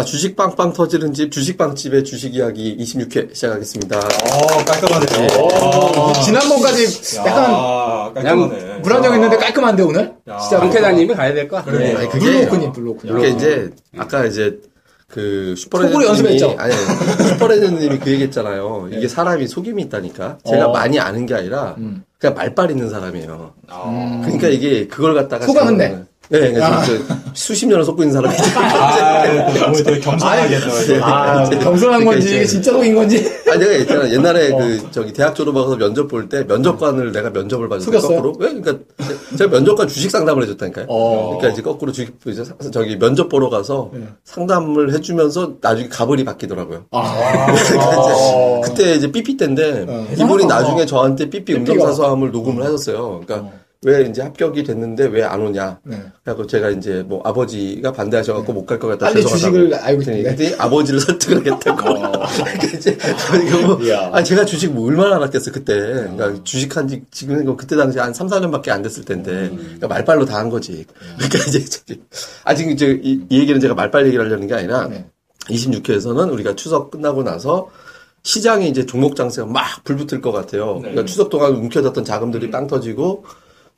자, 주식 빵빵 터지는 집, 주식빵집의 주식 이야기 26회 시작하겠습니다. 어, 깔끔하네요. 어, 지난번까지 약간 야, 깔끔하네. 불안정했는데 깔끔한데 오늘? 야. 진짜 박회장님이 가야 될것 같아요. 그러네요. 아니, 그게- 블로우크님 블로우크님. 이게 이제, 아까 이제, 그, 속으로 슈퍼레전드님이, 연습했죠? 아니, 슈퍼레전드님이 그 얘기 했잖아요. 이게 사람이 속임이 있다니까. 제가 어. 많이 아는 게 아니라, 음. 그냥 말빨 있는 사람이에요. 아, 그러니까 이게, 그걸 갖다가. 제가- 흔내. 네, 그러니까 저- 저 수십 년을 속고 있는 사람이죠. 아, 되게 겸손하게 또 이제. 아, 겸손한 그러니까 건지 이제- 진짜 속인 건지. 아, 내가 있잖아. 옛날에 어. 그, 저기, 대학 졸업하고서 면접 볼 때, 면접관을 내가 면접을 봐줬어요. 속였어요? 거꾸로. 왜? 그러니까, 제가 면접관 주식 상담을 해줬다니까요. 어. 그러니까 이제 거꾸로 주식, 이제 사- 저기, 면접 보러 가서 네. 상담을 해주면서 나중에 가벌이 바뀌더라고요. 아, 이제 그때 이제 삐삐 때인데, 어. 이분이 나중에 저한테 삐삐. 음성사서함을 녹음을 하셨어요. 그러니까, 왜 이제 합격이 됐는데 왜 안 오냐. 네. 그래갖고 제가 이제 뭐 아버지가 반대하셔갖고 못갈 것 같다. 빨리 죄송하다고. 주식을 알고. 그랬더니 아버지를 설득을 하겠다고. 그러니까 이제 뭐. 아 제가 주식 뭐 얼마나 알았겠어 그때. 그러니까 주식한 지 지금 뭐 그때 당시 한 3, 4년밖에 안 됐을 텐데. 그러니까 말빨로 다 한 거지. 그러니까 이제 저기 아직 이제 이, 이 얘기는 제가 말빨 얘기를 하려는 게 아니라 네. 26회에서는 우리가 추석 끝나고 나서 시장이 이제 종목 장세가 막 불붙을 것 같아요. 그러니까 추석 동안 움켜졌던 자금들이 빵 터지고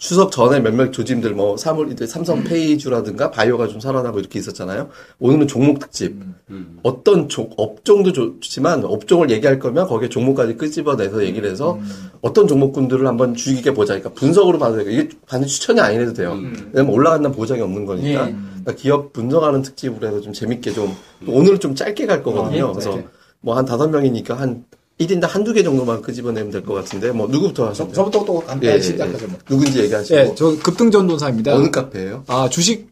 추석 전에 몇몇 조짐들 뭐 사물 이제 삼성 페이주라든가 바이오가 좀 살아나고 이렇게 있었잖아요. 오늘은 종목 특집. 어떤 종, 업종도 좋지만 업종을 얘기할 거면 거기에 종목까지 끄집어내서 얘기를 해서 어떤 종목군들을 한번 주의 깊게 보자. 그러니까 분석으로 봐도 되고 이게 반드시 추천이 아니래도 돼요. 왜냐면 올라간다는 보장이 없는 거니까. 그러니까 기업 분석하는 특집으로 해서 좀 재밌게 좀 오늘은 좀 짧게 갈 거거든요. 그래서 뭐 한 다섯 명이니까 한 1인당 한두 개 정도만 끄집어내면 될 것 같은데 뭐 누구부터 하실까요? 저부터 또 예, 간단히 예, 시작하죠. 예. 뭐. 누군지 얘기하시고 네, 저 급등전도사입니다. 어느 카페예요? 아, 주식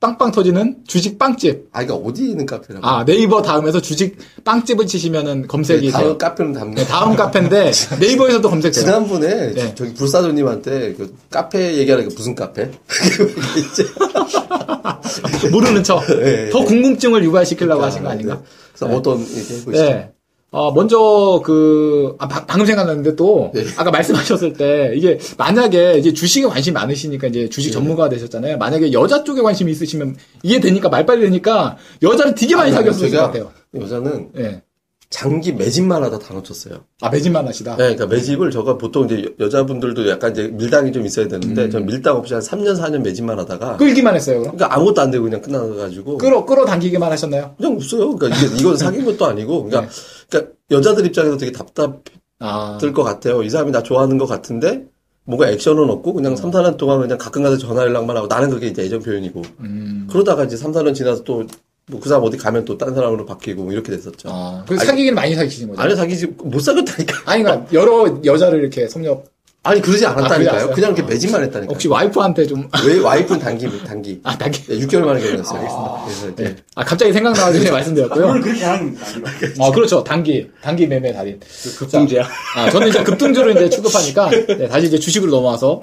빵빵 터지는 주식 빵집. 아, 이거 어디 있는 카페라고? 아, 네이버 다음에서 주식 빵집을 치시면은 검색이 네, 다음 돼요. 카페는 담네. 네, 다음 카페인데 네이버에서도 검색돼요. 지난번에 네. 저기 불사조님한테 그 카페 얘기하는 게 무슨 카페? 모르는 척. 네, 더 네. 궁금증을 유발시키려고 하신 거 아닌가? 그래서 어떤 얘기 해보시죠. 네. 어, 먼저 그, 아, 바- 방금 생각났는데 또, 네. 아까 말씀하셨을 때, 이게 만약에 이제 주식에 관심이 많으시니까 이제 주식 전문가가 되셨잖아요. 만약에 여자 쪽에 관심이 있으시면 이해 되니까 말빨이 되니까 여자를 되게 많이 사귀었을 것 같아요. 여자는 예. 장기 매집만 하다 다 놓쳤어요. 아, 매진만 하시다. 네, 그러니까 매집을 저가 보통 이제 여- 여자분들도 약간 이제 밀당이 좀 있어야 되는데 음. 전 밀당 없이 한 3년 4년 매집만 하다가 끌기만 했어요, 그럼? 그러니까 아무것도 안 되고 그냥 끝나가지고 끌어, 끌어당기기만 하셨나요? 그냥 없어요. 그러니까 이게 이건 사귄 것도 아니고 그러니까, 네. 그러니까 여자들 입장에서 되게 답답 아. 들것 같아요. 이 사람이 나 좋아하는 것 같은데 뭔가 액션은 없고 그냥 3, 4년 동안 그냥 가끔 가다 전화 연락만 하고 나는 그게 이제 애정 표현이고 음. 그러다가 이제 3, 4년 지나서 또 뭐 그 사람 어디 가면 또 딴 사람으로 바뀌고 뭐 이렇게 됐었죠. 아. 그래서 사귀기는 많이 사귀시는 거죠? 아니 사귀지 못 사귀었다니까. 아니, 그러니까 여러 여자를 이렇게 섭렵, 아니 그러지 아, 않았다니까요. 않았어요? 그냥 이렇게 매진만 했다니까. 혹시 와이프한테 좀, 왜 와이프는 단기 단기. 아, 당기. 네, 6개월 만에 결혼했어요. 그래서 이제 네. 아, 갑자기 생각나가지고 말씀드렸고요. 오늘 그렇게 하는 어, 그렇죠. 단기, 단기 매매 달인. 급등제야. 아, 저는 이제 급등주를 이제 취급하니까, 네, 다시 이제 주식으로 넘어와서,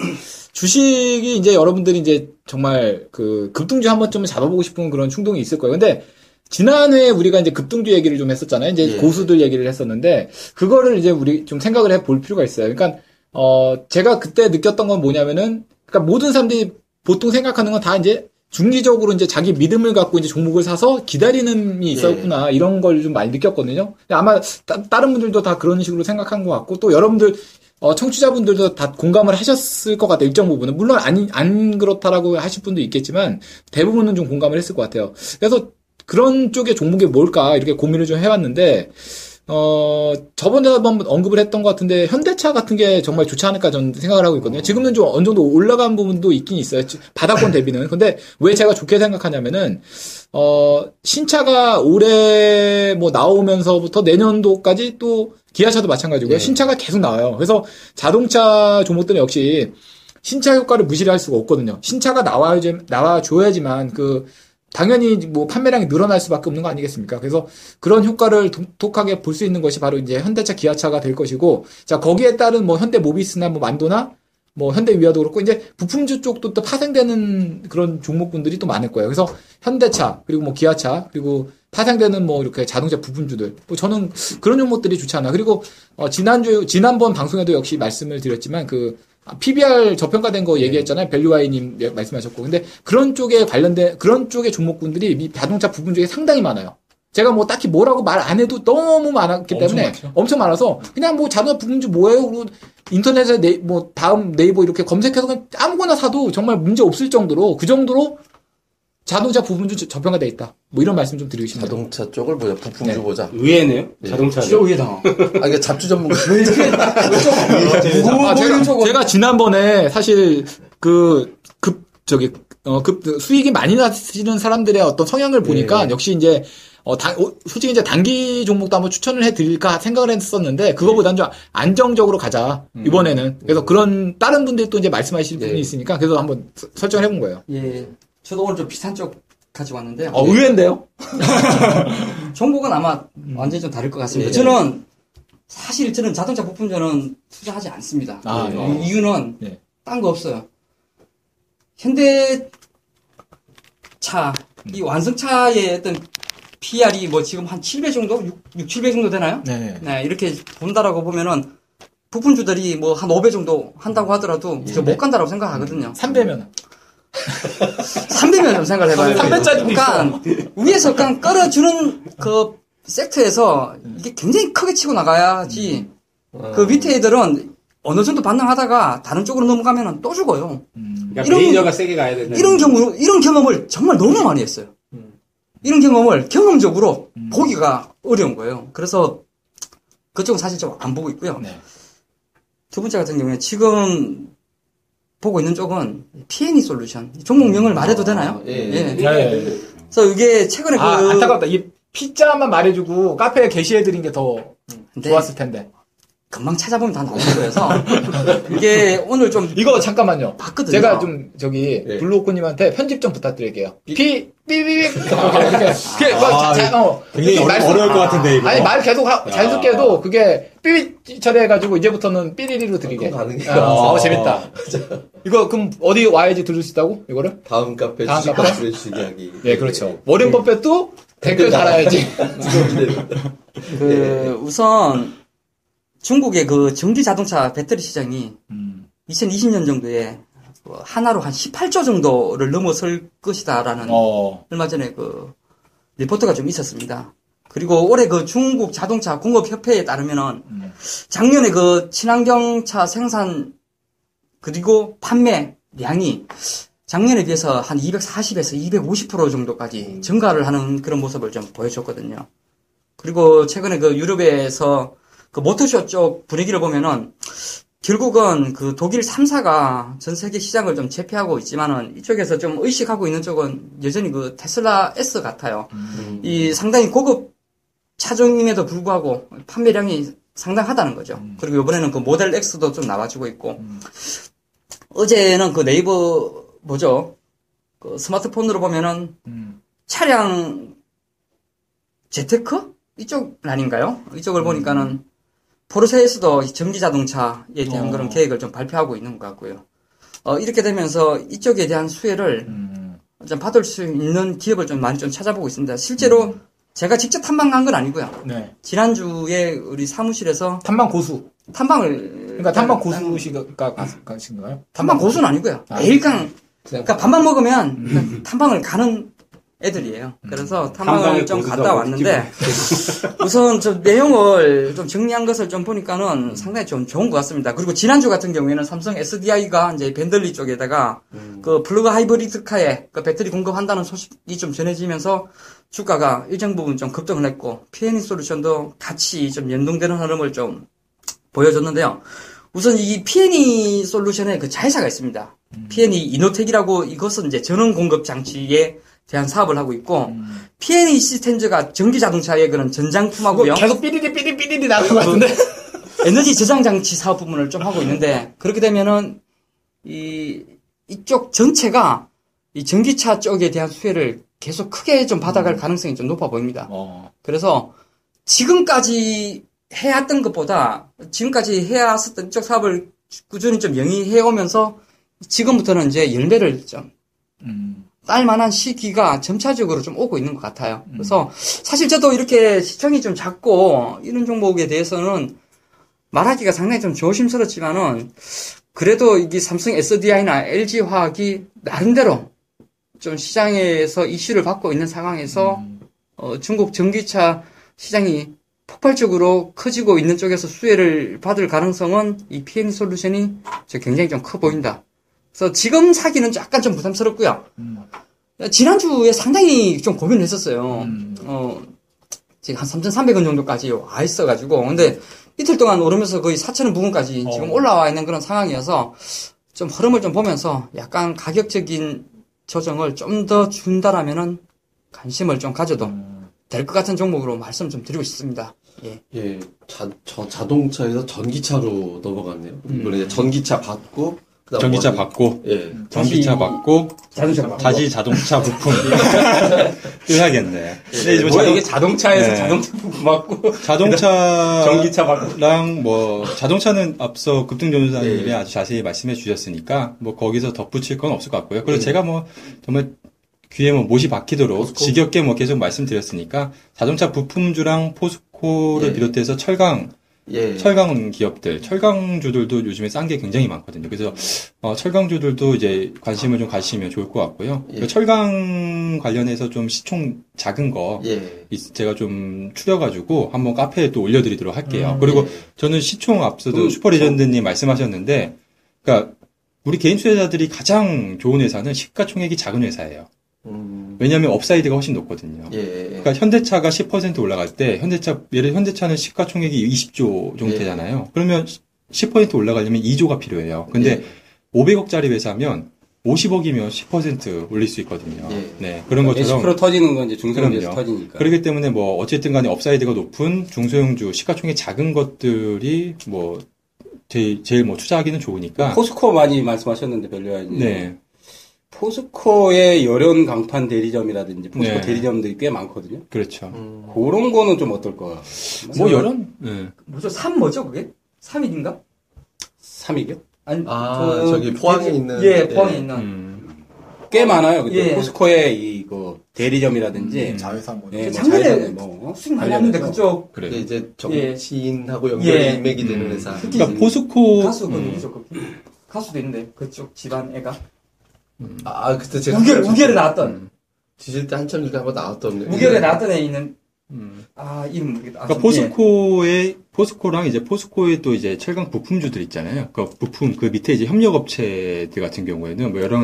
주식이 이제 여러분들이 이제 정말 그 급등주 한 번쯤은 잡아보고 싶은 그런 충동이 있을 거예요. 근데, 지난해에 우리가 이제 급등주 얘기를 좀 했었잖아요. 이제 예. 고수들 얘기를 했었는데, 그거를 이제 우리 좀 생각을 해 볼 필요가 있어요. 그러니까, 어, 제가 그때 느꼈던 건 뭐냐면은, 그러니까 모든 사람들이 보통 생각하는 건 다 이제 중기적으로 이제 자기 믿음을 갖고 이제 종목을 사서 기다리는 이 있었구나 이런 걸 좀 많이 느꼈거든요. 아마 따, 른 분들도 다 그런 식으로 생각한 것 같고 또 여러분들 어, 청취자분들도 다 공감을 하셨을 것 같아요. 일정 부분은 물론 안, 안 그렇다라고 하실 분도 있겠지만 대부분은 좀 공감을 했을 것 같아요. 그래서 그런 쪽의 종목이 뭘까 이렇게 고민을 좀 해왔는데 어, 저번에 한번 언급을 했던 것 같은데, 현대차 같은 게 정말 좋지 않을까 저는 생각을 하고 있거든요. 지금은 좀 어느 정도 올라간 부분도 있긴 있어요. 바닥권 대비는. 근데 왜 제가 좋게 생각하냐면은, 어, 신차가 올해 뭐 나오면서부터 내년도까지 또 기아차도 마찬가지고요. 네. 신차가 계속 나와요. 그래서 자동차 종목들은 역시 신차 효과를 무시를 할 수가 없거든요. 신차가 나와야지, 나와줘야지만 그, 당연히 뭐 판매량이 늘어날 수밖에 없는 거 아니겠습니까? 그래서 그런 효과를 독특하게 볼 수 있는 것이 바로 이제 현대차 기아차가 될 것이고, 자, 거기에 따른 뭐 현대 모비스나 뭐 만도나 뭐 현대 위아도 그렇고 이제 부품주 쪽도 또 파생되는 그런 종목군들이 또 많을 거예요. 그래서 현대차 그리고 뭐 기아차 그리고 파생되는 뭐 이렇게 자동차 부품주들 뭐 저는 그런 종목들이 좋지 않아. 그리고 어 지난주 지난번 방송에도 역시 말씀을 드렸지만 그 PBR 저평가된 거 얘기했잖아요. 밸류와이님 말씀하셨고. 근데 그런 쪽에 관련된, 그런 쪽의 종목군들이 이 자동차 부분 중에 상당히 많아요. 제가 뭐 딱히 뭐라고 말 안 해도 너무 많았기 엄청 때문에 많죠. 엄청 많아서 그냥 뭐 자동차 부분주 뭐예요? 그리고 인터넷에 네, 뭐 다음 네이버 이렇게 검색해서 그냥 아무거나 사도 정말 문제 없을 정도로 그 정도로 자동차 저- 저평가돼 있다. 뭐 이런 말씀 좀 드리고 싶네요. 자동차 쪽을 보자. 부품주 네. 보자. 의외네요. 자동차. 진짜 의외다. 아, 이게 잡주 전문가. 아, 제가, 제가 지난번에 사실 그 급 저기 어, 급 수익이 많이 나시는 사람들의 어떤 성향을 보니까 역시 이제 어, 당, 어, 솔직히 이제 단기 종목도 한번 추천을 해드릴까 생각을 했었는데 그거보다는 좀 안정적으로 가자 이번에는 그래서 그런 다른 분들이 또 이제 말씀하실 예. 분이 있으니까 그래서 한번 서- 설정을 해본 거예요. 예. 저도 오늘 좀 비슷한 쪽 가지고 왔는데요. 어, 의외인데요? 종목은 아마 완전히 좀 다를 것 같습니다. 예. 저는 사실 저는 자동차 부품전은 투자하지 않습니다. 아, 이- 네. 이유는 네. 딴거 없어요. 현대차 이 완성차의 어떤 PR이 뭐 지금 한 7배 정도, 6, 6 7배 정도 되나요? 네. 네, 이렇게 본다라고 보면은 부품주들이 뭐 한 5배 정도 한다고 하더라도 저못 간다라고 생각하거든요. 3배면. 3배면 좀 생각을 해봐요. 300짜리도 그러니까 위에서 그냥 끌어주는 그 섹터에서 이게 굉장히 크게 치고 나가야지 그 밑에 애들은 어느 정도 반응하다가 다른 쪽으로 넘어가면 또 죽어요. 그러니까 이런- 메이저가 세게 가야 된다. 이런 경우, 이런 경험을 정말 너무 많이 했어요. 이런 경험을 경험적으로 보기가 어려운 거예요. 그래서 그쪽은 사실 좀 안 보고 있고요. 네. 두 번째 같은 경우에 지금 보고 있는 쪽은 P&E 솔루션. 종목명을 말해도 되나요? 예, 예. 예. 네. 그래서 이게 최근에 아, 그 안타깝다. 이 피자만 말해주고 카페에 게시해드린 게더 근데 좋았을 텐데. 금방 찾아보면 다 나오는 거여서 이게 오늘 좀 이거 잠깐만요. 봤거든요. 제가 좀 저기 예. 블루오코님한테 편집 좀 부탁드릴게요. 피 삐삐삐 이렇게 아, 자, 자, 어. 굉장히 어려, 말씀- 어려울 것 같은데, 이거. 아니 말 계속 하- 잘 듣게 해도 그게 삐삐 처리해가지고 이제부터는 삐리리로 드리게. 그건 가능해요. 아, 어, 재밌다. 이거 그럼 어디 와야지 들을 수 있다고 이거를? 다음 카페 다음 주식 카페? 주식 이야기. 네 그렇죠. 워렌 버핏도 댓글 달아야지. 그 우선 중국의 그 전기 자동차 배터리 시장이 음. 2020년 정도에 그 하나로 한 18조 정도를 넘어설 것이다라는 어. 얼마 전에 그 리포트가 좀 있었습니다. 그리고 올해 그 중국 자동차 공업 협회에 따르면은 음. 작년에 그 친환경차 생산 그리고 판매량이 작년에 비해서 한 240에서 250% 정도까지 증가를 하는 그런 모습을 좀 보여줬거든요. 그리고 최근에 그 유럽에서 그 모터쇼 쪽 분위기를 보면은 결국은 그 독일 3사가 전 세계 시장을 좀 제패하고 있지만은 이쪽에서 좀 의식하고 있는 쪽은 여전히 그 테슬라 S 같아요. 이 상당히 고급 차종임에도 불구하고 판매량이 상당하다는 거죠. 그리고 이번에는 그 모델 X도 좀 나와주고 있고 어제는 그 네이버 뭐죠? 그 스마트폰으로 보면은 음. 차량 재테크 이쪽 아닌가요? 이쪽을 보니까는 포르쉐에서도 전기 자동차에 대한 어. 그런 계획을 좀 발표하고 있는 것 같고요. 어, 이렇게 되면서 이쪽에 대한 수혜를 음. 좀 받을 수 있는 기업을 좀 많이 좀 찾아보고 있습니다. 실제로 제가 직접 탐방 간건 아니고요. 네. 지난주에 우리 사무실에서 탐방 고수. 탐방을 그러니까 탐방 고수시가 가신가요? 탐방 고수는 아니고요. 아. 매일 그냥 그러니까 밥만 먹으면 그냥 탐방을 가는 애들이에요. 그래서 탐방을 탐방의 좀 갔다 뭐 왔는데 우선 저 내용을 좀 정리한 것을 좀 보니까는 상당히 좀 좋은 것 같습니다. 그리고 지난주 같은 경우에는 삼성 SDI가 이제 벤들리 쪽에다가 그 플러그 하이브리드 카에 그 배터리 공급한다는 소식이 좀 전해지면서 주가가 일정 부분 좀 급등을 했고 P&E 솔루션도 같이 좀 연동되는 흐름을 좀 보여줬는데요. 우선 이 P&E 솔루션에 그 자회사가 있습니다. P&E 이노텍이라고 이것은 이제 전원 공급 장치에 대한 사업을 하고 있고 P&E 시스템즈가 전기 자동차의 그런 전장품하고요. 계속 삐리리 삐리리 삐리리 나가는 것 같은데. 에너지 저장 장치 사업 부분을 좀 하고 있는데 그렇게 되면은 이 이쪽 전체가 이 전기차 쪽에 대한 수혜를 계속 크게 좀 받아갈 가능성이 좀 높아 보입니다. 어. 그래서 지금까지 해왔던 것보다 지금까지 해왔었던 이쪽 사업을 꾸준히 좀 영위해 오면서 지금부터는 이제 열매를 좀 음. 딸 만한 시기가 점차적으로 좀 오고 있는 것 같아요. 그래서 사실 저도 이렇게 시청이 좀 작고 이런 종목에 대해서는 말하기가 상당히 좀 조심스럽지만은 그래도 이게 삼성 SDI나 LG 화학이 나름대로 좀 시장에서 이슈를 받고 있는 상황에서 어, 중국 전기차 시장이 폭발적으로 커지고 있는 쪽에서 수혜를 받을 가능성은 이 PN 솔루션이 저 굉장히 좀 커 보인다. 그래서 지금 사기는 약간 좀 부담스럽고요. 지난주에 상당히 좀 고민을 했었어요. 어, 지금 한 3,300원 정도까지 와 있어가지고. 근데 이틀 동안 오르면서 거의 4,000원 부근까지 지금 올라와 있는 그런 상황이어서 좀 흐름을 좀 보면서 약간 가격적인 조정을 좀 더 준다라면은 관심을 좀 가져도 될것 같은 종목으로 말씀 좀 드리고 싶습니다. 예. 예, 자, 저 자동차에서 전기차로 넘어갔네요. 이번에 전기차 받고, 전기차 뭐- 받고, 예. 전기차 받고, 자동차 다시 자동차 부품. 또 해야겠네. 근데 이제 뭐 자동- 이게 자동차에서 네. 자동차 부품 맞고 자동차 전기차 받고 랑 뭐 자동차는 앞서 급등 전도사님이 예. 아주 자세히 말씀해 주셨으니까 뭐 거기서 덧붙일 건 없을 것 같고요. 그리고 예. 제가 뭐 정말 귀에 뭐 못이 박히도록 포스코. 지겹게 뭐 계속 말씀드렸으니까 자동차 부품주랑 포스코를 예. 비롯해서 철강 예. 철강 기업들, 철강주들도 요즘에 싼 게 굉장히 많거든요. 그래서 어, 철강주들도 이제 관심을 좀 가지시면 좋을 것 같고요. 예. 그 철강 관련해서 좀 시총 작은 거 예. 있- 제가 좀 추려가지고 한번 카페에 또 올려드리도록 할게요. 음, 그리고 예. 저는 시총 앞서도 그, 슈퍼레전드님 말씀하셨는데, 그러니까 우리 개인 투자자들이 가장 좋은 회사는 시가총액이 작은 회사예요. 음, 왜냐하면 upside가 훨씬 높거든요. 예. 그러니까 현대차가 10% 올라갈 때 현대차 예를 현대차는 시가총액이 20조 정도 예. 되잖아요. 그러면 10% 올라가려면 2조가 필요해요. 근데 예. 500억짜리 회사면 50억이면 10% 올릴 수 있거든요. 예. 네 그런 것처럼 10% 터지는 건 이제 그럼요. 터지니까. 그렇기 때문에 뭐 어쨌든 간에 upside가 높은 중소형주 시가총액 작은 것들이 뭐 제일, 제일 뭐 투자하기는 좋으니까 포스코 많이 말씀하셨는데 벨류아님. 네. 포스코의 열연 강판 대리점이라든지 포스코 네. 대리점들이 꽤 많거든요. 그렇죠. 음, 그런 거는 좀 어떨까? 뭐 여론 네. 뭐죠? 3 뭐죠 그게? 3일인가? 3이요? 아니 아, 그- 저기 포항에 있는- 예 포항에 예. 있는 음. 꽤 많아요. 근데 예. 포스코의 이거 대리점이라든지 음. 자회사 뭐 예, 뭐 작년에 자회사는 뭐 수익 많이 났는데. 그쪽. 이게 이제 정치인하고 연결이 예. 인맥이 되는 음. 회사. 특히 그러니까 포스코 가수 그 음. 가수도 있는데 그쪽 집안 애가 아, 그때 제가 우결 우결에 나왔던 뒤질 때 한참 전에 한번 나왔던. 우결에 나왔던 애 있는 음. 아 이름 모르겠다. 아, 그러니까 좀- 예. 포스코의 포스코랑 이제 포스코의 또 이제 철강 부품주들 있잖아요. 그 부품 그 밑에 이제 협력업체들 같은 경우에는 뭐 여러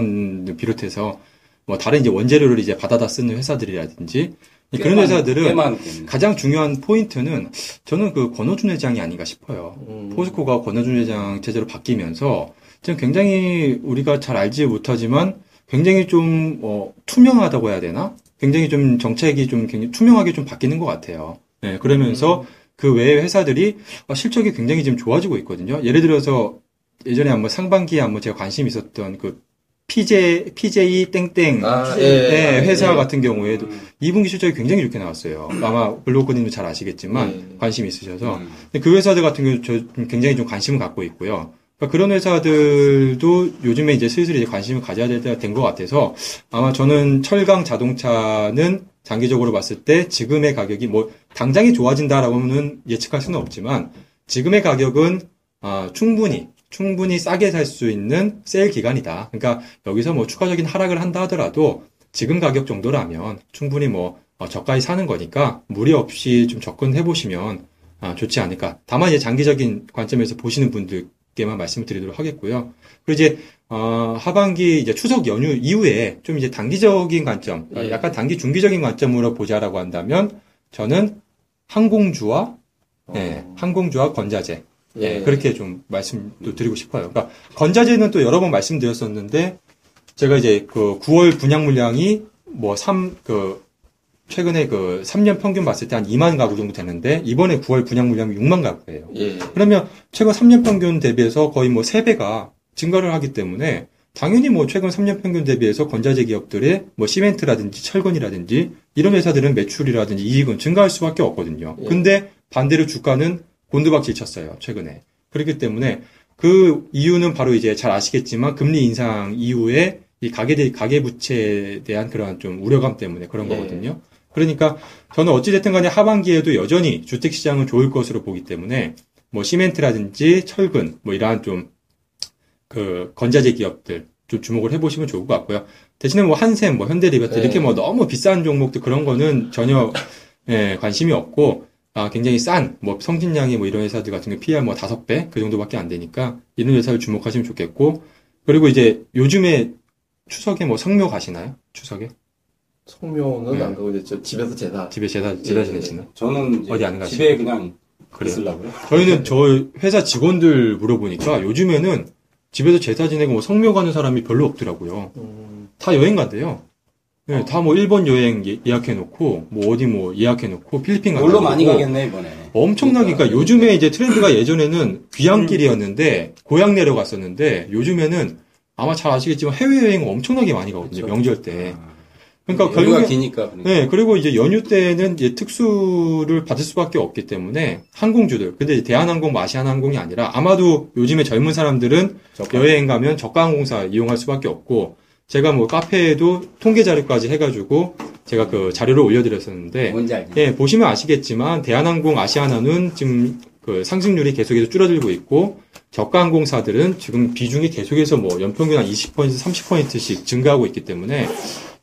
비롯해서 뭐 다른 이제 원재료를 이제 받아다 쓰는 회사들이라든지 꽤 그런 많- 회사들은. 가장 중요한 포인트는 저는 그 권호준 회장이 아닌가 싶어요. 음. 포스코가 권호준 회장 체제로 바뀌면서 지금 굉장히 우리가 잘 알지 못하지만 굉장히 좀 어, 투명하다고 해야 되나? 굉장히 좀 정책이 좀 굉장히 투명하게 좀 바뀌는 것 같아요. 네, 그러면서 그 외의 회사들이 어, 실적이 굉장히 지금 좋아지고 있거든요. 예를 들어서 예전에 한번 상반기에 한번 제가 관심 있었던 그 PJ PJ 땡땡 아, 예, 예. 네, 회사 예. 같은 경우에도 2분기 실적이 굉장히 좋게 나왔어요. 아마 블로그님도 잘 아시겠지만 예. 관심이 있으셔서 음. 그 회사들 같은 경우 저좀 굉장히 좀 관심을 갖고 있고요. 그러니까 그런 회사들도 요즘에 이제 슬슬 이제 관심을 가져야 될 때가 된 것 같아서 아마 저는 철강 자동차는 장기적으로 봤을 때 지금의 가격이 뭐 당장이 좋아진다라고는 예측할 수는 없지만 지금의 가격은 아, 충분히 충분히 싸게 살 수 있는 세일 기간이다. 그러니까 여기서 뭐 추가적인 하락을 한다 하더라도 지금 가격 정도라면 충분히 뭐 어, 저가에 사는 거니까 무리 없이 좀 접근해 보시면 아, 좋지 않을까. 다만 이제 장기적인 관점에서 보시는 분들 께만 말씀을 드리도록 하겠고요. 그리고 이제 어, 하반기 이제 추석 연휴 이후에 좀 이제 단기적인 관점, 어, 예. 약간 단기 중기적인 관점으로 보자라고 한다면 저는 항공주와 예, 항공주와 건자재 예, 그렇게 좀 말씀도 드리고 싶어요. 그러니까 건자재는 또 여러 번 말씀드렸었는데 제가 이제 그 9월 분양 물량이 뭐 3, 그 최근에 그 3년 평균 봤을 때 한 2만 가구 정도 되는데 이번에 9월 분양 물량이 6만 가구예요. 예. 그러면 최근 3년 평균 대비해서 거의 뭐 3배가 증가를 하기 때문에 당연히 뭐 최근 3년 평균 대비해서 건자재 기업들의 뭐 시멘트라든지 철근이라든지 이런 회사들은 매출이라든지 이익은 증가할 수밖에 없거든요. 예. 근데 반대로 주가는 곤두박질 쳤어요, 최근에. 그렇기 때문에 그 이유는 바로 이제 잘 아시겠지만 금리 인상 이후에 이 가계, 가계 부채에 대한 그러한 좀 우려감 때문에 그런 예. 거거든요. 그러니까 저는 어찌됐든 간에 하반기에도 여전히 주택시장은 좋을 것으로 보기 때문에 뭐 시멘트라든지 철근 뭐 이러한 좀 그 건자재 기업들 좀 주목을 해보시면 좋을 것 같고요. 대신에 뭐 한샘, 뭐 현대리베트 네. 이렇게 뭐 너무 비싼 종목들 그런 거는 전혀 예, 관심이 없고 아, 굉장히 싼, 뭐, 성진량이 뭐 이런 회사들 같은 게 PR 뭐 다섯 배? 그 정도밖에 안 되니까 이런 회사를 주목하시면 좋겠고, 그리고 이제 요즘에 추석에 뭐 성묘 가시나요? 추석에? 성묘는 네. 안 가고 이제 저 집에서 제사. 집에 제사, 예, 제사 예. 지내시나? 저는 이제 어디 안 가시고? 집에 그냥 그래요? 있으려고요. 저희는 저 회사 직원들 물어보니까 요즘에는 집에서 제사 지내고 뭐 성묘 가는 사람이 별로 없더라고요. 음, 다 여행 간대요. 네, 다 뭐 일본 여행 예- 예약해놓고, 뭐 어디 뭐 예약해놓고, 필리핀 간다. 놀러 많이 가겠네 이번에. 엄청나게, 그러니까 요즘에 이제 트렌드가 예전에는 귀향길이었는데, 고향 내려갔었는데, 요즘에는 아마 잘 아시겠지만 해외여행 엄청나게 많이 가거든요, 명절 때. 그러니까 여유가 결국에, 기니까. 그러니까. 네, 그리고 이제 연휴 때는 이제 특수를 받을 수밖에 없기 때문에 항공주들, 근데 대한항공, 마시아나항공이 아니라 아마도 요즘에 젊은 사람들은 저가. 여행 가면 저가항공사 이용할 수밖에 없고 제가 뭐 카페에도 통계 자료까지 해가지고 제가 그 자료를 올려드렸었는데 뭔지? 예 보시면 아시겠지만 대한항공, 아시아나는 지금 그 상승률이 계속해서 줄어들고 있고 저가항공사들은 지금 비중이 계속해서 뭐 연평균 한 20% 30%씩 증가하고 있기 때문에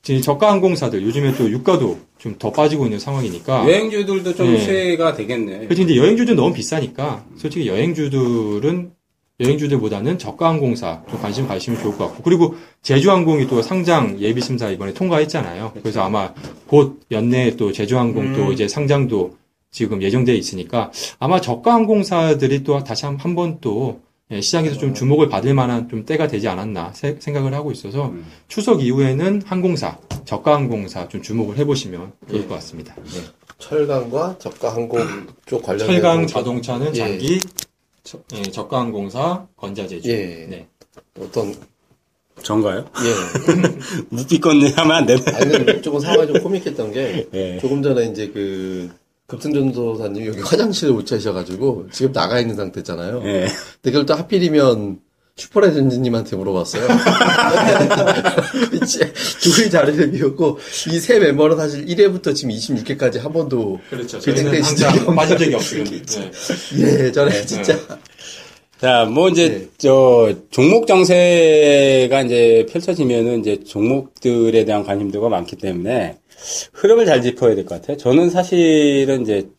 저가 항공사들 요즘에 또 유가도 좀 더 빠지고 있는 상황이니까 여행주들도 좀 네. 수혜가 되겠네. 그렇지 이제 여행주들은 너무 비싸니까 솔직히 여행주들은 여행주들보다는 저가 항공사 좀 관심 가시면 좋을 것 같고 그리고 제주항공이 또 상장 예비 심사 이번에 통과했잖아요. 그래서 아마 곧 연내에 또 제주항공 또 이제 상장도 지금 예정돼 있으니까 아마 저가 항공사들이 또 다시 한번또 시장에서 좀 주목을 받을 만한 좀 때가 되지 않았나 세- 생각을 하고 있어서 음. 추석 이후에는 항공사 저가 항공사 좀 주목을 해보시면 좋을 것 같습니다. 네. 철강과 저가 항공 쪽 관련된 철강 거- 자동차는 예. 장기 저- 예, 저가 항공사 건자제주. 예. 네. 어떤 전가요? 예 묵비권 하면 안 되네. 아니 조금 상황이 좀 코믹했던 게 예. 조금 전에 이제 그 급승전도사님 여기 화장실에 못 차셔가지고 지금 나가 있는 상태잖아요. 예. 근데 그걸 또 하필이면 슈퍼레전드님한테 물어봤어요. 이제 둘이 자리를 비웠고 이 세 멤버는 사실 1회부터 지금 26회까지 한 번도 그렇죠. 저희는 저희는 항상 빠진 적이 없어요. 네. 예 전에 진짜 자, 뭐 이제 네. 저 종목 장세가 이제 펼쳐지면은 이제 종목들에 대한 관심도가 많기 때문에 흐름을 잘 짚어야 될 것 같아요. 저는 사실은 이제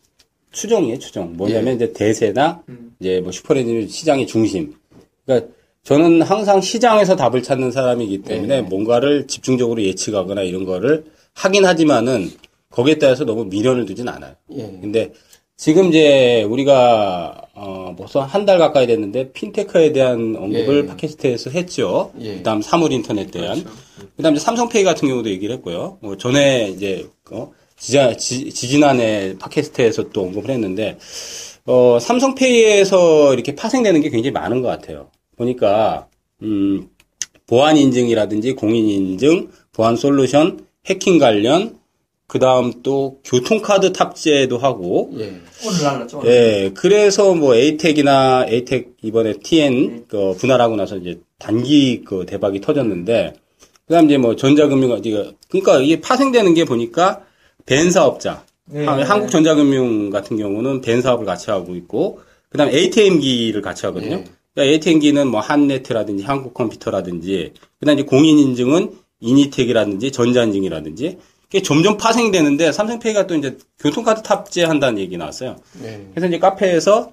추정이에요, 추정. 뭐냐면 이제 대세나 이제 뭐 슈퍼레진유 시장의 중심. 그러니까 저는 항상 시장에서 답을 찾는 사람이기 때문에 뭔가를 집중적으로 예측하거나 이런 거를 하긴 하지만은 거기에 따라서 너무 미련을 두진 않아요. 예. 근데 지금 이제 우리가 어 벌써 한 달 가까이 됐는데 핀테크에 대한 언급을 예. 팟캐스트에서 했죠. 예. 그다음 사물 인터넷 대한. 그다음 이제 삼성페이 같은 경우도 얘기를 했고요. 뭐 전에 이제 어 지자, 지, 지난해 팟캐스트에서 또 언급을 했는데 어 삼성페이에서 이렇게 파생되는 게 굉장히 많은 것 같아요. 보니까 음 보안 인증이라든지 공인 인증, 보안 솔루션, 해킹 관련 그 다음 또 교통카드 탑재도 하고, 예. 오늘 날랐죠. 예, 그래서 뭐 에이텍이나 에이텍 이번에 TN 그 분할하고 나서 이제 단기 그 대박이 터졌는데, 그 다음 이제 뭐 전자금융, 그러니까 이게 파생되는 게 보니까 벤 사업자, 한- 한국전자금융 같은 경우는 벤 사업을 같이 하고 있고, 그 다음 ATM기를 같이 하거든요. 예. 그러니까 ATM기는 뭐 한네트라든지 한국컴퓨터라든지, 그 다음 이제 공인인증은 이니텍이라든지 전자인증이라든지, 이게 점점 파생되는데 삼성페이가 또 이제 교통카드 탑재한다는 얘기 나왔어요. 예. 그래서 이제 카페에서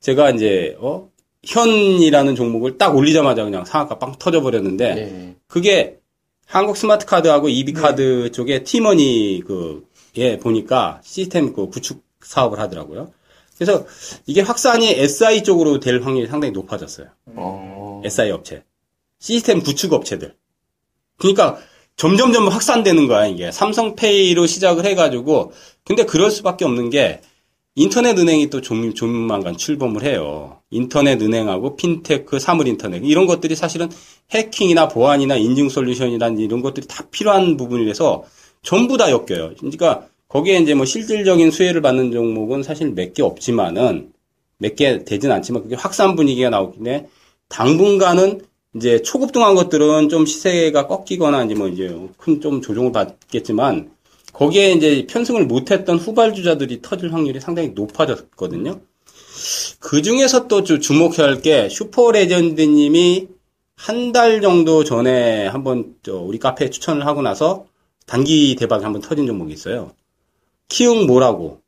제가 이제 어 현이라는 종목을 딱 올리자마자 그냥 상한가 빵 터져버렸는데 예. 그게 한국 스마트 카드하고 EB 카드 쪽에 티머니 그에 보니까 시스템 그 구축 사업을 하더라고요. 그래서 이게 확산이 SI 쪽으로 될 확률이 상당히 높아졌어요. 어. SI 업체. 시스템 구축 업체들. 그러니까 점점점 확산되는 거야, 이게. 삼성페이로 시작을 해가지고. 근데 그럴 수밖에 없는 게 인터넷 은행이 또 좀, 조만간 출범을 해요. 인터넷 은행하고 핀테크, 사물 인터넷. 이런 것들이 사실은 해킹이나 보안이나 인증 솔루션이란 이런 것들이 다 필요한 부분이라서 전부 다 엮여요. 그러니까 거기에 이제 뭐 실질적인 수혜를 받는 종목은 사실 몇 개 없지만은 몇 개 되진 않지만 그게 확산 분위기가 나오기 때문에 당분간은 이제 초급등한 것들은 좀 시세가 꺾이거나 이제 뭐 이제 큰 좀 조정을 받겠지만 거기에 이제 편승을 못했던 후발주자들이 터질 확률이 상당히 높아졌거든요. 그 중에서 또 주- 주목해야 할 게 슈퍼레전드님이 한 달 정도 전에 한번 저 우리 카페에 추천을 하고 나서 단기 대박이 한번 터진 종목이 있어요. 키읔모라고.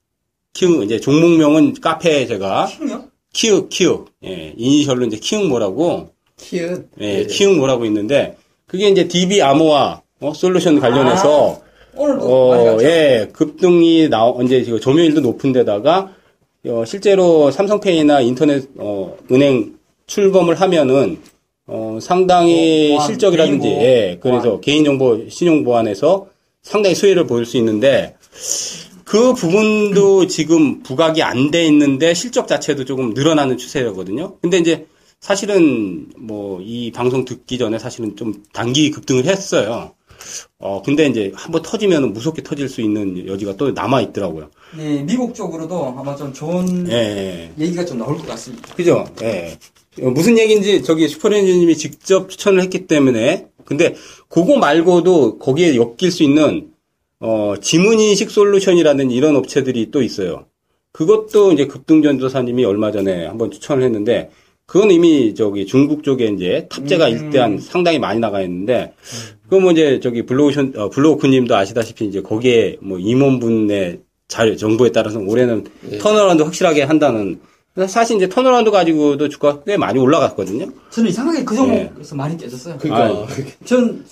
키읔 이제 종목명은 카페에 제가 킹요? 키읔 키읔 예 이니셜로 이제 키읔모라고 키읔. 예 키읔 모라고 있는데 그게 이제 DB 아모아 어, 솔루션 관련해서 많이 어? 예, 급등이 나, 언제, 지금 점유율도 높은 데다가, 어, 실제로 삼성페이나 인터넷, 어, 은행 출범을 하면은, 어, 상당히 어, 보안, 실적이라든지, 개인보호, 예, 그래서 개인정보 신용 보안에서 상당히 수혜를 보일 수 있는데, 그 부분도 지금 부각이 안 돼 있는데 실적 자체도 조금 늘어나는 추세거든요. 근데 이제 사실은 뭐 이 방송 듣기 전에 사실은 좀 단기 급등을 했어요. 어, 근데 이제 한번 터지면 무섭게 터질 수 있는 여지가 또 남아 있더라고요. 네, 미국 쪽으로도 아마 좀 좋은 예, 예. 얘기가 좀 나올 것 같습니다. 그죠? 예. 어, 무슨 얘기인지 저기 슈퍼레인저님이 직접 추천을 했기 때문에 근데 그거 말고도 거기에 엮일 수 있는 어, 지문인식 솔루션이라는 이런 업체들이 또 있어요. 그것도 이제 급등전도사님이 얼마 전에 한번 추천을 했는데 그건 이미 저기 중국 쪽에 이제 탑재가 일대한 상당히 많이 나가 있는데 그뭐 이제 저기 블로오션 어, 블로우크님도 아시다시피 이제 거기에 뭐 임원분의 잘 정보에 따라서 올해는 턴어라운드 확실하게 한다는 사실 이제 턴어라운드 가지고도 주가 꽤 많이 올라갔거든요. 저는 이상하게 그 종목에서 많이 깨졌어요. 그러니까. 전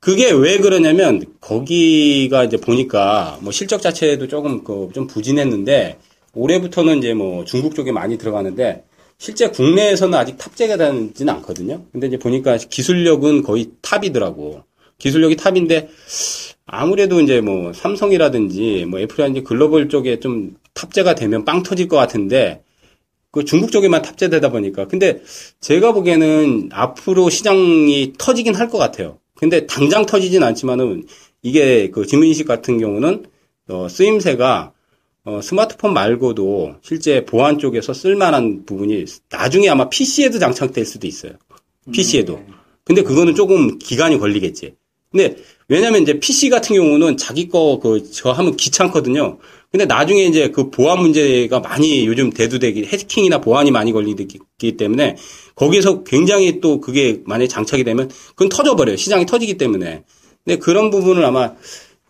그게 왜 그러냐면 거기가 이제 보니까 뭐 실적 자체도 조금 그 좀 부진했는데 올해부터는 이제 뭐 중국 쪽에 많이 들어가는데 실제 국내에서는 아직 탑재가 되지는 않거든요. 근데 이제 보니까 기술력은 거의 탑이더라고. 기술력이 탑인데 아무래도 이제 뭐 삼성이라든지 뭐 애플이라든지 글로벌 쪽에 좀 탑재가 되면 빵 터질 것 같은데 그 중국 쪽에만 탑재되다 보니까 근데 제가 보기에는 앞으로 시장이 터지긴 할 것 같아요. 근데 당장 터지진 않지만은 이게 그 지문인식 같은 경우는 어 쓰임새가 어 스마트폰 말고도 실제 보안 쪽에서 쓸만한 부분이 나중에 아마 PC에도 장착될 수도 있어요. PC에도. 근데 그거는 조금 기간이 걸리겠지. 근데 왜냐면 이제 PC 같은 경우는 자기 거 그 저 하면 귀찮거든요. 근데 나중에 이제 그 보안 문제가 많이 요즘 대두되기 해킹이나 보안이 많이 걸리기 때문에 거기서 굉장히 또 그게 만약에 장착이 되면 그건 터져버려요. 시장이 터지기 때문에. 근데 그런 부분을 아마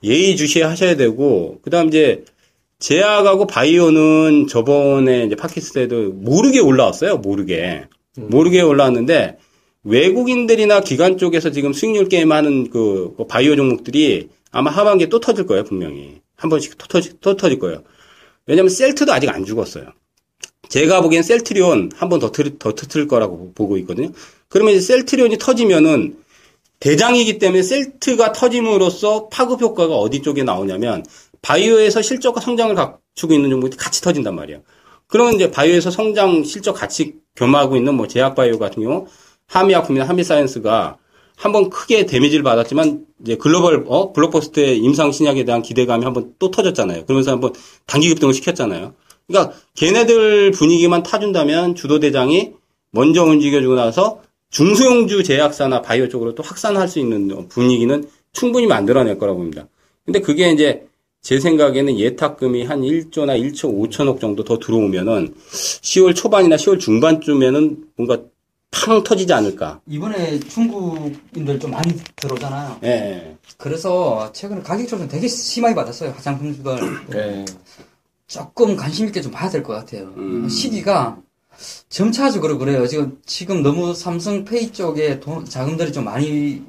예의주시해 하셔야 되고 그다음 이제 제약하고 바이오는 저번에 이제 때도 모르게 올라왔어요. 모르게. 모르게 올라왔는데 외국인들이나 기관 쪽에서 지금 수익률 게임 하는 그, 그 바이오 종목들이 아마 하반기에 또 터질 거예요, 분명히. 한 번씩 또, 터지, 또 터질 거예요. 왜냐면 셀트도 아직 안 죽었어요. 제가 보기엔 셀트리온 한 번 더, 더 터트릴 거라고 보고 있거든요. 그러면 이제 셀트리온이 터지면은 대장이기 때문에 셀트가 터짐으로써 파급 효과가 어디 쪽에 나오냐면 바이오에서 실적과 성장을 갖추고 있는 종목들이 같이 터진단 말이에요. 그러면 이제 바이오에서 성장 실적 같이 겸하고 있는 뭐 제약바이오 같은 경우 하미약품이나 하미사이언스가 한번 크게 데미지를 받았지만 이제 글로벌 어 블록버스터의 임상 신약에 대한 기대감이 한번 또 터졌잖아요. 그러면서 한번 단기 급등을 시켰잖아요. 그러니까 걔네들 분위기만 타준다면 주도 대장이 먼저 움직여주고 나서 중소형주 제약사나 바이오 쪽으로 또 확산할 수 있는 분위기는 충분히 만들어낼 거라고 봅니다. 근데 그게 이제 제 생각에는 예탁금이 한 1조나 1조 5천억 정도 더 들어오면은 10월 초반이나 10월 중반쯤에는 뭔가 팡 터지지 않을까. 이번에 중국인들 좀 많이 들어오잖아요. 예, 예. 그래서 최근에 가격 조정 되게 심하게 받았어요. 화장품들. 네. 조금 관심 있게 좀 봐야 될 것 같아요. 음. 시기가 점차적으로 그래요. 지금 지금 너무 삼성 페이 쪽에 돈, 자금들이 좀 많이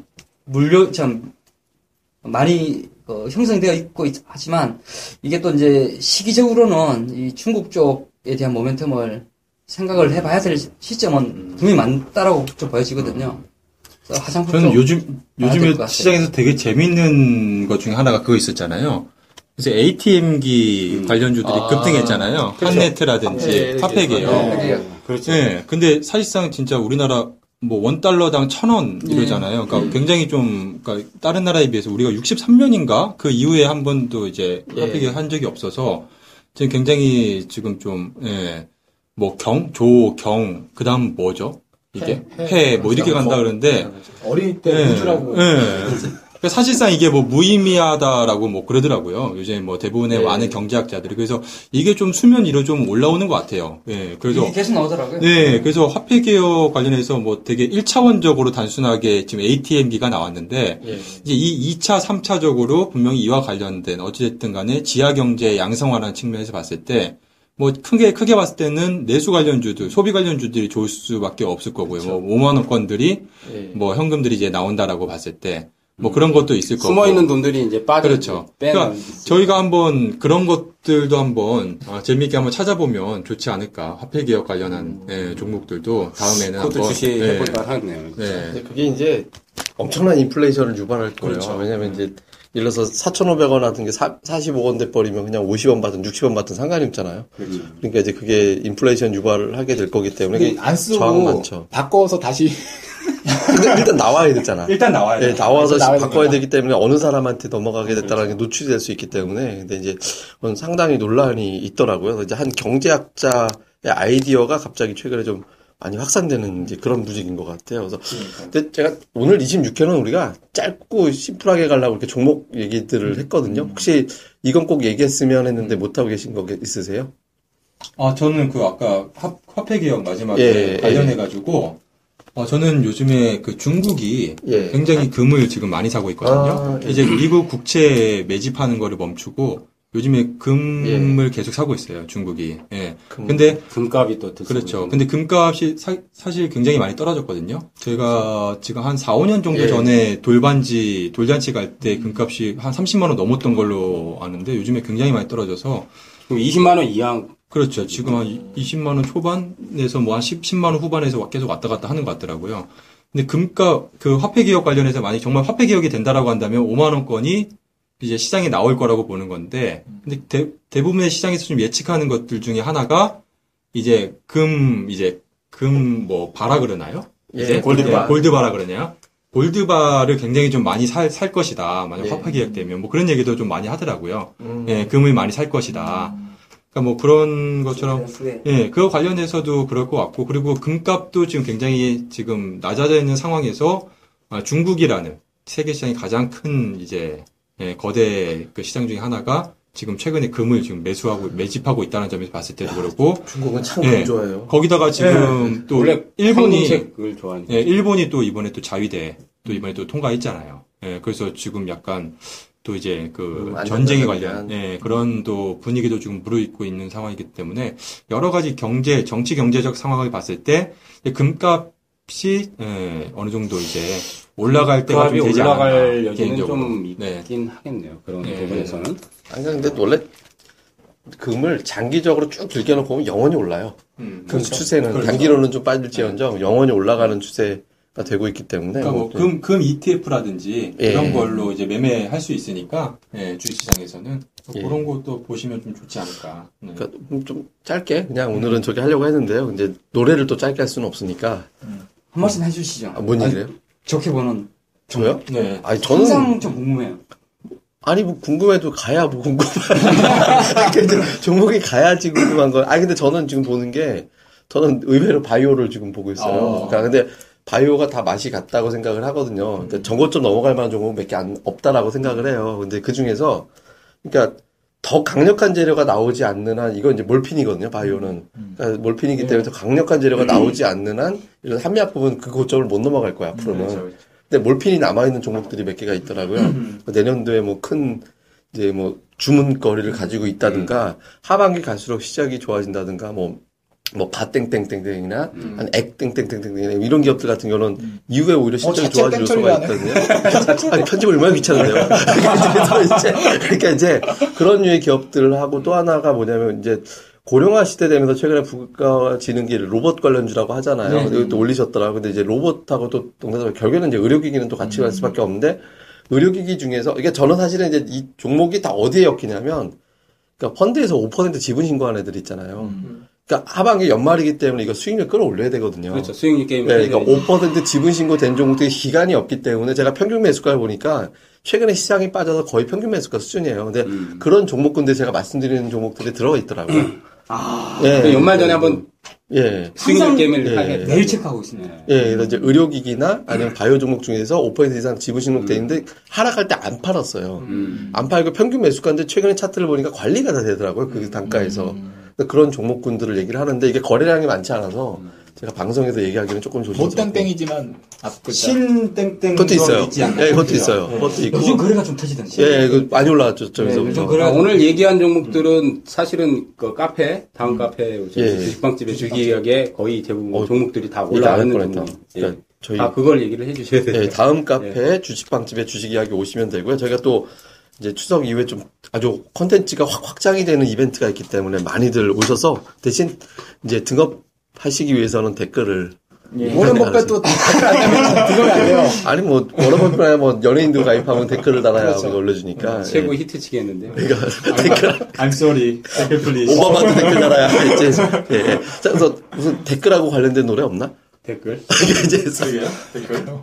물려 좀 많이 어, 형성되어 있고 있- 하지만 이게 또 이제 시기적으로는 이 중국 쪽에 대한 모멘텀을 생각을 해봐야 될 시점은 분명히 많다라고 좀 보여지거든요. 화장품 저는 쪽 요즘 요즘에. 시장에서 되게 재밌는 것 중에 하나가 그거 있었잖아요. 그래서 ATM기 관련주들이 아, 급등했잖아요. 그렇죠. 한네트라든지 아, 네. 네. 그렇죠. 네, 근데 사실상 진짜 우리나라 뭐 원 달러당 천 원 이러잖아요. 그러니까 굉장히 좀 그러니까 다른 나라에 비해서 우리가 63년인가 그 이후에 한 번도 이제 예. 팝팩이 한 적이 없어서 지금 굉장히 지금 좀 예. 뭐 경, 조, 경, 그 다음 뭐죠? 이게? 해, 해, 해. 뭐 이렇게 간다 그러는데, 어릴 때 예, 우주라고. 예. 그러니까 사실상 이게 뭐 무의미하다라고 뭐 그러더라고요. 요새 뭐 대부분의 네. 많은 경제학자들이 그래서 이게 좀 수면 위로 좀 올라오는 것 같아요. 예, 그래서 이게 계속 나오더라고요. 네, 그래서 화폐 개혁 관련해서 뭐 되게 1차원적으로 단순하게 지금 ATM기가 나왔는데 예. 이제 이 2차, 3차적으로 분명히 이와 관련된 어찌됐든 간에 지하 경제 양성화라는 측면에서 봤을 때뭐 크게 크게 봤을 때는 내수 관련주들, 소비 관련주들이 좋을 수밖에 없을 거고요. 뭐 5만 원권들이 예. 뭐 현금들이 이제 나온다라고 봤을 때 뭐 그런 것도 있을 거고. 숨어 있는 돈들이 이제 빠져 그렇죠. 빼는 그러니까 저희가 한번 그런 것들도 한번 아, 재미있게 한번 찾아보면 좋지 않을까. 화폐 개혁 관련한 예, 종목들도 다음에는 그것도 한번 주시해볼까 하네요. 예, 예. 근데 그게 이제 엄청난 인플레이션을 유발할 거예요. 그렇죠. 왜냐면 이제 예를 들어서 4,500원 하던 게 45원 돼 버리면 그냥 50원 받든 60원 받든 상관이 없잖아요. 그렇죠. 그러니까 이제 그게 인플레이션 유발을 하게 될 거기 때문에 안 저항 쓰고 많죠. 바꿔서 다시 근데 일단 나와야 되잖아. 일단 나와야 예, 돼요. 나와서 일단 나와야 바꿔야. 되기 때문에 어느 사람한테 넘어가게 됐다라는 게 노출이 될 수 있기 때문에 근데 이제 그건 상당히 논란이 있더라고요. 이제 한 경제학자의 아이디어가 갑자기 최근에 좀 많이 확산되는 이제 그런 분위기인 것 같아요. 그래서 근데 제가 오늘 26회는 우리가 짧고 심플하게 가려고 이렇게 종목 얘기들을 했거든요. 혹시 이건 꼭 얘기했으면 했는데 못 하고 계신 거 있으세요? 아, 저는 그 아까 화, 화폐 개혁 마지막에 예, 관련해 가지고, 어, 저는 요즘에 그 중국이 예. 굉장히 금을 지금 많이 사고 있거든요. 아, 예. 이제 미국 국채 매집하는 거를 멈추고, 요즘에 금을 계속 사고 있어요, 중국이. 예. 금. 근데, 금값이 또 그렇죠. 근데 금값이 사, 실 굉장히 많이 떨어졌거든요. 제가 지금 한 4, 5년 정도 예. 전에 돌반지, 돌잔치 갈 때 금값이 한 30만 원 넘었던 걸로 아는데, 요즘에 굉장히 많이 떨어져서, 20만 원 이상 그렇죠. 지금 한 20만 원 초반에서 뭐한 10, 10만 원 후반에서 계속 왔다 갔다 하는 것 같더라고요. 근데 금값 그 화폐 개혁 관련해서 만약 정말 화폐 개혁이 된다라고 한다면 5만 원권이 이제 시장에 나올 거라고 보는 건데 근데 대, 대부분의 시장에서 좀 예측하는 것들 중에 하나가 이제 금 이제 금 뭐 바라 그러나요? 예, 이제 골드바. 예, 골드바라 그러냐? 골드바를 굉장히 좀 많이 살, 살 것이다. 만약 예. 화폐 개혁되면 뭐 그런 얘기도 좀 많이 하더라고요. 음. 예, 금을 많이 살 것이다. 그러니까 뭐 그런 것처럼 예, 그거 관련해서도 그럴 것 같고 그리고 금값도 지금 굉장히 지금 낮아져 있는 상황에서 아, 중국이라는 세계 시장이 가장 큰 이제 예, 거대 그 시장 중에 하나가 지금 최근에 금을 지금 매수하고 매집하고 있다는 점에서 봤을 때도 그렇고 중국은 참 예. 금 좋아해요. 거기다가 지금 또 원래 일본이 예, 일본이 또 이번에 또 자위대 또 이번에 또 통과했잖아요. 예, 그래서 지금 약간 또 이제 그 음, 전쟁에 관련. 예, 그런 또 분위기도 지금 무르익고 있는 상황이기 때문에 여러 가지 경제 정치 경제적 상황을 봤을 때이 금값이 예, 어느 정도 이제 올라갈 때가 좀 되지 올라갈 않았나 여지는 개인적으로. 좀 네. 있긴 하겠네요. 그런 네. 부분에서는. 아니 근데 원래 금을 장기적으로 쭉 들겨놓고 보면 영원히 올라요. 음, 그 그렇죠. 추세는 그렇죠. 단기로는 좀 빠질지언정 영원히 올라가는 추세가 되고 있기 때문에 그러니까 뭐뭐 금, 금 ETF라든지 예. 그런 걸로 이제 매매할 수 있으니까 예, 주식시장에서는 예. 그런 것도 보시면 좀 좋지 않을까. 네. 그러니까 좀 짧게 그냥 오늘은 저기 하려고 했는데요. 근데 노래를 또 짧게 할 수는 없으니까 한 말씀 해주시죠. 아, 뭔 얘기래요? 좋게 보는. 저요? 네. 아니 저는 항상 좀 궁금해요. 아니 뭐 궁금해도 가야 뭐 궁금해. 종목이 가야지 궁금한 거. 아니 근데 저는 지금 보는 게 저는 의외로 바이오를 지금 보고 있어요. 어. 그러니까 근데 바이오가 다 맛이 같다고 생각을 하거든요. 그러니까 전고점 넘어갈 만한 종목은 몇개안 없다라고 생각을 해요. 근데 그 중에서 그러니까 더 강력한 재료가 나오지 않는 한 이건 이제 몰핀이거든요. 바이오는 그러니까 몰핀이기 때문에 더 강력한 재료가 나오지 않는 한 이런 한미약품은 그 고점을 못 넘어갈 거야 앞으로는. 그렇죠. 근데 몰핀이 남아 있는 종목들이 몇 개가 있더라고요. 내년도에 뭐 큰, 이제 뭐 주문거리를 가지고 있다든가, 하반기 갈수록 시작이 좋아진다든가, 뭐, 뭐, 바땡땡땡땡이나, 한 액땡땡땡땡 이런 기업들 같은 경우는 이후에 오히려 실적이 어, 좋아질 땡처리하네. 있거든요. 아니, 편집을 얼마나 귀찮은데요. 그러니까 이제, 그러니까 이제 그런 류의 기업들을 하고 또 하나가 뭐냐면 이제 고령화 시대 되면서 최근에 부가지는 게 로봇 관련주라고 하잖아요. 근데 이것도 올리셨더라고요. 근데 이제 로봇하고 또 동사서 결국에는 이제 의료기기는 또 같이 갈 수밖에 없는데 의료기기 중에서 이게 저는 사실은 이제 이 종목이 다 어디에 엮이냐면 그러니까 펀드에서 5% 지분 신고한 애들 있잖아요. 그러니까 하반기 연말이기 때문에 이거 수익률 끌어올려야 되거든요. 그렇죠. 수익률 게임. 네, 그러니까 5% 지분 신고 된 종목들이 기간이 없기 때문에 제가 평균 매수가를 보니까 최근에 시장이 빠져서 거의 평균 매수가 수준이에요. 근데 그런 종목군데 제가 말씀드리는 종목들이 들어가 있더라고요. 아, 네. 그 연말 전에 한번 예. 항상- 게임을 예. 하게 매일 체크하고 있습니다. 예, 그래서 이제 의료기기나 아니면 바이오 종목 중에서 5% 이상 지분 신록돼 있는데 하락할 때 안 팔았어요. 음. 안 팔고 평균 매수가인데 최근에 차트를 보니까 관리가 다 되더라고요. 그 단가에서. 그런 종목군들을 얘기를 하는데 이게 거래량이 많지 않아서 제가 방송에서 얘기하기는 조금 조심스럽고. 못땡땡이지만. 신땡땡 그것도 있어요. 있지 않나? 예, 그것도 있어요. 그것도 있고. 요즘 거래가 좀 터지던데. 예, 그 많이 올라왔죠. 저기서. 네, 요즘 부 그래- 아, 오늘 얘기한 종목들은 사실은 그 카페, 다음 카페 저희 예. 주식방집의 주기력에 거의 대부분 어, 종목들이 다 뻔했다. 종목. 예. 그러니까 저희 아, 그걸 얘기를 해주셔야 돼요. 예, 다음 카페 주식방집에 주식 이야기 오시면 되고요. 저희가 또 이제 추석 이후에 좀 아주 컨텐츠가 확 확장이 되는 이벤트가 있기 때문에 많이들 오셔서 대신 이제 등업하시기 위해서는 댓글을 워런 버핏도 댓글 안 하면 들어가야 안 돼요. 아니 뭐 워런 버핏이나 뭐 연예인도 가입하면 댓글을 달아야. 우리가 올려주니까 최고 예. 히트치겠는데요. 그러니까 댓글 I'm sorry. 댓글 please. 오바마도 댓글 달아야 이제 예, 예. 자, 그래서 무슨 댓글하고 관련된 노래 없나? 댓글. 이제 댓글.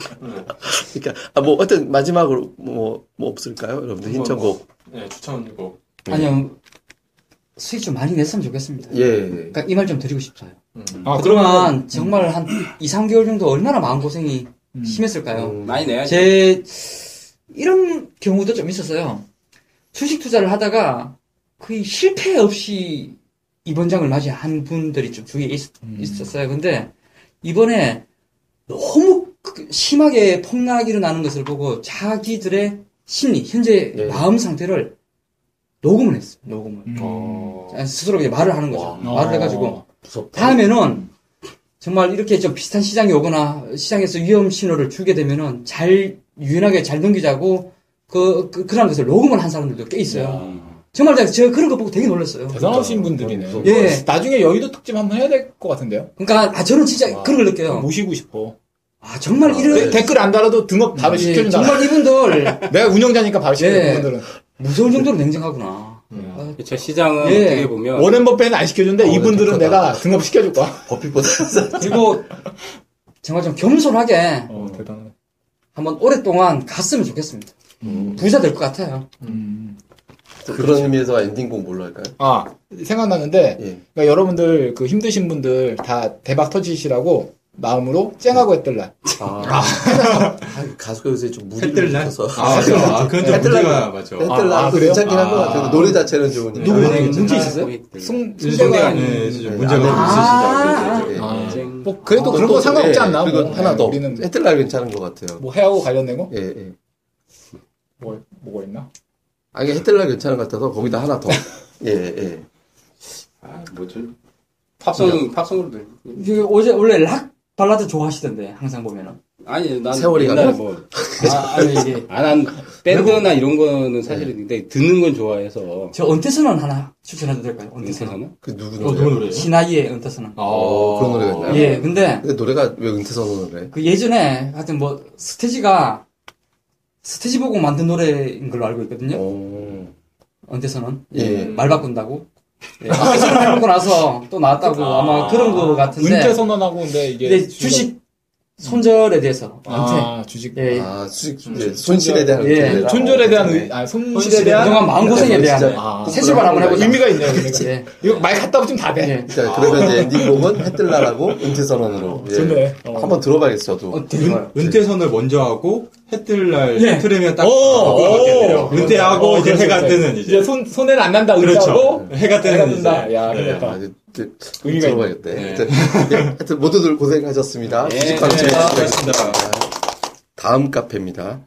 그러니까 아, 뭐 어떤 마지막으로 뭐, 뭐 없을까요, 여러분들 신청곡? 네, 추천곡. 아니요. 수익 좀 많이 냈으면 좋겠습니다. 예. 그러니까 이 말 좀 드리고 싶어요. 아, 그동안 정말 한 2, 3개월 정도 얼마나 마음고생이 심했을까요? 음. 많이 내야죠. 제 이런 경우도 좀 있었어요. 주식 투자를 하다가 거의 실패 없이 이번 장을 맞이한 분들이 좀 주위에 있, 었어요 근데 이번에 너무 그- 심하게 폭락이 일어나는 것을 보고 자기들의 심리, 현재 예. 마음 상태를 녹음을 했어요. 녹음을. 어. 스스로 이제 말을 하는 거죠. 와. 말을 해가지고 무섭다. 다음에는 정말 이렇게 좀 비슷한 시장이 오거나 시장에서 위험 신호를 주게 되면은 잘 유연하게 잘 넘기자고 그, 그 그런 것을 녹음을 한 사람들도 꽤 있어요. 정말 제가, 그런 거 보고 되게 놀랐어요. 대단하신 분들이네. 예. 나중에 여의도 특집 한번 해야 될 것 같은데요? 그러니까 아 저는 진짜 그런 걸 느껴요. 모시고 싶어. 아 정말 이런 데- 댓글 안 달아도 등업 바로 예, 시켜준다. 정말 이분들 내가 운영자니까 바로 시켜줘, 예. 그분들은. 무서울 정도로 냉정하구나. 아, 저 시장은 예. 어떻게 보면 워렌 버핏은 안 시켜준데 어, 이분들은 독하다. 내가 등업 시켜줄 거야. 버핏보다 그리고 정말 좀 겸손하게 어, 대단하네. 한번 오랫동안 갔으면 좋겠습니다. 부자 될 것 같아요. 그런 의미에서 엔딩곡 뭘로 할까요? 아, 생각나는데, 예. 그러니까 여러분들, 그 힘드신 분들 다 대박 터지시라고 마음으로 쨍하고 했들라. 아, 가수가 요새 좀 무리를? 붙여서 아, 맞아. 아, 그건 좀 햇들날. 문제가 맞죠. 햇들날 아, 도 그래요? 괜찮긴 한것 아. 같아요. 노래 자체는 좋으니까. 누구 네. 문제 있었어요? 승, 승대가 네, 네, 문제가. 예, 예. 아, 쟁. 뭐, 그래도 또 그런 또, 거 상관없지 예, 않나? 그리고 뭐. 하나 더. 우리는 햇들날 괜찮은 것 같아요. 뭐 해하고 관련된 거? 예, 예. 뭐, 뭐가 있나? 아, 이게 햇들날 괜찮은 것 같아서 거기다 하나 더. 예, 예. 아, 뭐죠? 팝송, 팝송으로 들 이게 어제 원래 락 발라드 좋아하시던데 항상 보면은. 아니, 난 세월이 옛날에 가나? 뭐, 아, 아니 이게 아, 난 밴드나 이런 거는 사실은 근데 듣는 건 좋아해서. 저 은퇴선언 하나 추천해도 될까요? 은퇴선언. 은퇴선은? 그 누구 어, 노래? 누구 노래예요? 신하이의 은퇴선언. 어, 그런 노래가 있나요? 예, 근데 근데 노래가 왜 은퇴선언을 해? 그 예전에 하여튼 뭐 스테지가 스테지 보고 만든 노래인 걸로 알고 있거든요. 어. 은퇴선언. 예. 말 바꾼다고. 예. 은퇴선언 해보고 나서 또 나왔다고 아 마 그런 거 같은데. 은퇴 선언하고 근데 이게. 근데 주식 손절에 대해서 은퇴. 아, 주식. 예. 아, 수직, 이제 손실에 대한 예. 은퇴라. 손절에 대한, 어, 의- 아, 손실에 대한. 그동안 마음 고생에 대한 진짜 아, 새 출발 한번 해보자. 의미가 있네요, 의미가. 예. 이거 말 갖다 붙이면 다 돼. 예. 자, 그러면 이제 엔딩곡은 햇들날하고 은퇴 선언으로. 예. 좋네. 어. 한번 들어봐야겠어, 저도. 어, 되게 좋아요. 은퇴 선을 먼저 하고 해뜰 날 예. 틀으면 딱 오. 오. 은퇴하고 어, 이제 그렇죠, 해가 그렇죠. 뜨는 이제. 이제 손, 손해는 안 난다, 그렇죠. 해가 뜨는 이제. 뜬다. 야, 네. 그렇다. 아, 이제 이제 의미가 들어봐야겠대. 있네. 하여튼, 네, 하여튼 모두들 고생하셨습니다. 예, 주식방집에 네, 수고하셨습니다. 수고하셨습니다. 다음 카페입니다.